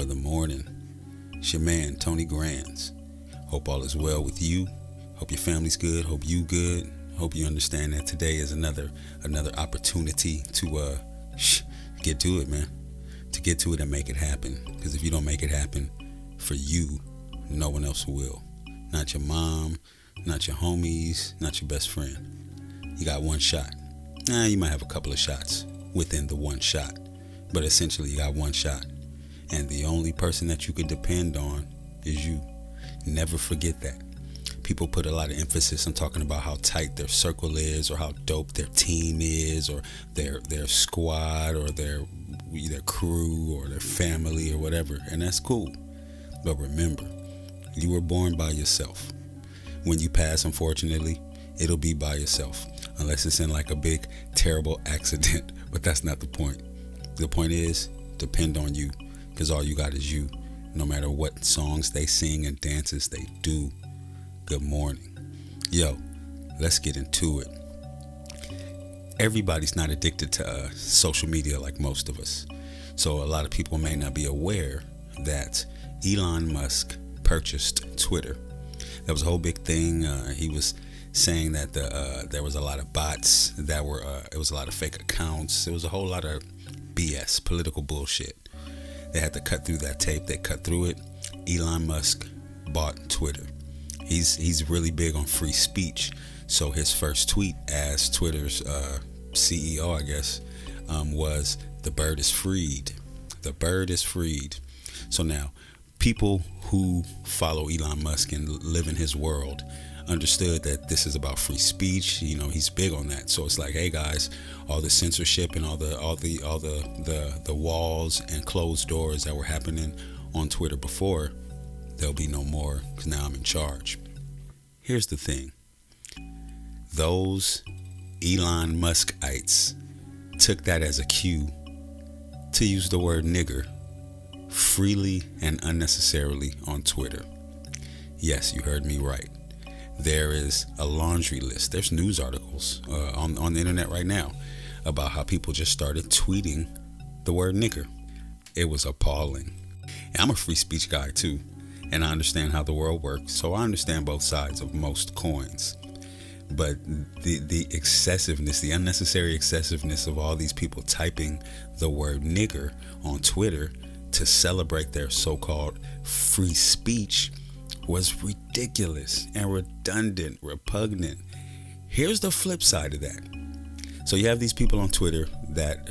of the morning. It's your man, Tony Grands. Hope all is well with you. Hope your family's good. Hope you good. Hope you understand that today is another another opportunity to uh get to it, man. To get to it and make it happen. Because if you don't make it happen for you, no one else will. Not your mom, not your homies, not your best friend. You got one shot. Nah, you might have a couple of shots within the one shot, but essentially you got one shot. And the only person that you can depend on is you. Never forget that. People put a lot of emphasis on talking about how tight their circle is, or how dope their team is, or their their squad, or their their crew, or their family, or whatever, and that's cool. But remember, you were born by yourself. When you pass, unfortunately, it'll be by yourself, unless it's in like a big, terrible accident. But that's not the point. The point is, depend on you, because all you got is you. No matter what songs they sing and dances they do. Good morning. Yo, let's get into it. Everybody's not addicted to uh, social media like most of us. So a lot of people may not be aware that Elon Musk purchased Twitter. That was a whole big thing. Uh, he was saying that the, uh, there was a lot of bots that were, uh, it was a lot of fake accounts. It was a whole lot of BS, political bullshit. They had to cut through that tape. They cut through it. Elon Musk bought Twitter. He's he's really big on free speech. So his first tweet as Twitter's uh, CEO, I guess, um, was "The bird is freed. The bird is freed." So now, people who follow Elon Musk and live in his world understood that this is about free speech. You know, he's big on that. So it's like, hey guys, all the censorship and all the all the all the the, the walls and closed doors that were happening on Twitter before, there'll be no more because now I'm in charge. Here's the thing. Those Elon Muskites took that as a cue to use the word nigger freely and unnecessarily on Twitter. Yes, you heard me right there is a laundry list. There's news articles uh, on, on the internet right now about how people just started tweeting the word nigger. It was appalling. And I'm a free speech guy too, and I understand how the world works, so I understand both sides of most coins. But the the excessiveness, the unnecessary excessiveness of all these people typing the word nigger on Twitter to celebrate their so-called free speech was ridiculous and redundant, repugnant. Here's the flip side of that. So you have these people on Twitter that,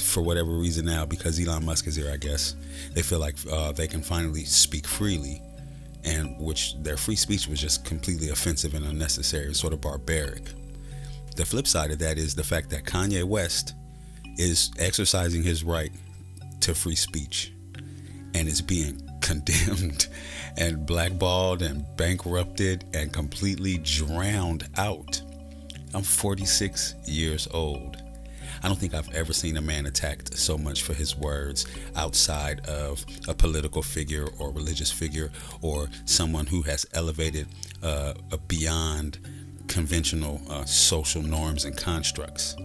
for whatever reason now, because Elon Musk is here, I guess, they feel like uh, they can finally speak freely, and which their free speech was just completely offensive and unnecessary, and sort of barbaric. The flip side of that is the fact that Kanye West is exercising his right to free speech and is being condemned and blackballed and bankrupted and completely drowned out. I'm 46 years old. I don't think I've ever seen a man attacked so much for his words outside of a political figure or religious figure or someone who has elevated uh, beyond conventional uh, social norms and constructs.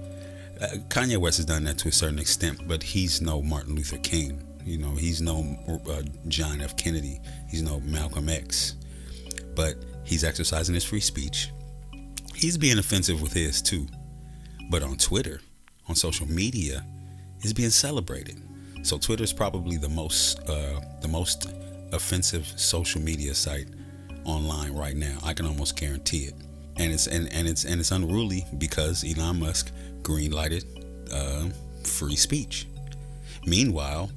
Uh, Kanye West has done that to a certain extent, but he's no Martin Luther King. You know, he's no uh, John F. Kennedy. He's no Malcolm X. But he's exercising his free speech. He's being offensive with his too. But on Twitter, on social media, is being celebrated. So Twitter is probably the most uh, the most offensive social media site online right now. I can almost guarantee it. And it's and, and it's and it's unruly because Elon Musk greenlighted uh, free speech. Meanwhile,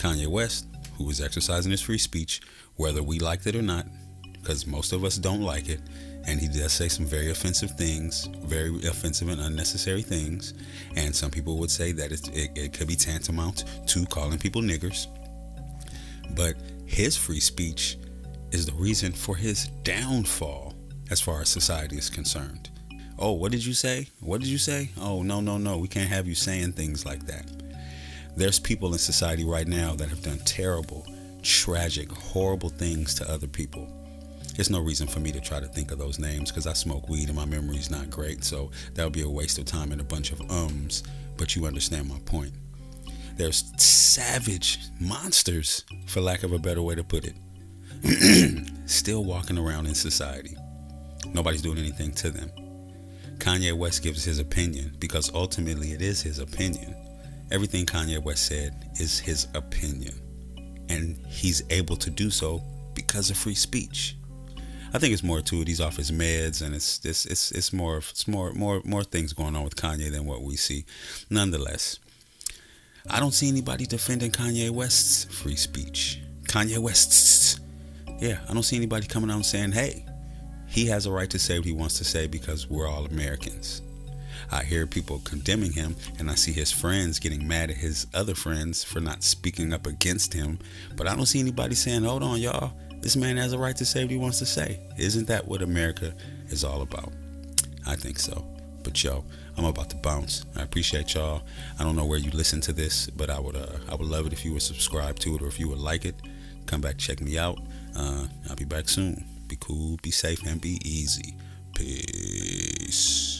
Kanye West, who is exercising his free speech, whether we liked it or not, because most of us don't like it, and he does say some very offensive things, very offensive and unnecessary things, and some people would say that it, it could be tantamount to calling people niggers. But his free speech is the reason for his downfall as far as society is concerned. Oh, what did you say? What did you say? Oh, no, no, no. We can't have you saying things like that. There's people in society right now that have done terrible, tragic, horrible things to other people. There's no reason for me to try to think of those names because I smoke weed and my memory is not great. So that would be a waste of time and a bunch of ums, but you understand my point. They're savage monsters, for lack of a better way to put it. Still walking around in society. Nobody's doing anything to them. Kanye West gives his opinion because ultimately it is his opinion. Everything Kanye West said is his opinion. And he's able to do so because of free speech. I think it's more to it. He's off his meds, and it's it's it's, it's more it's more more more things going on with Kanye than what we see. Nonetheless, I don't see anybody defending Kanye West's free speech. Kanye West's, yeah, I don't see anybody coming out and saying, "Hey, he has a right to say what he wants to say because we're all Americans." I hear people condemning him, and I see his friends getting mad at his other friends for not speaking up against him. But I don't see anybody saying, "Hold on, y'all." This man has a right to say what he wants to say. Isn't that what America is all about? I think so. But yo, I'm about to bounce. I appreciate y'all. I don't know where you listen to this, but I would uh, I would love it if you would subscribe to it or if you would like it. Come back, check me out. Uh, I'll be back soon. Be cool, be safe, and be easy. Peace.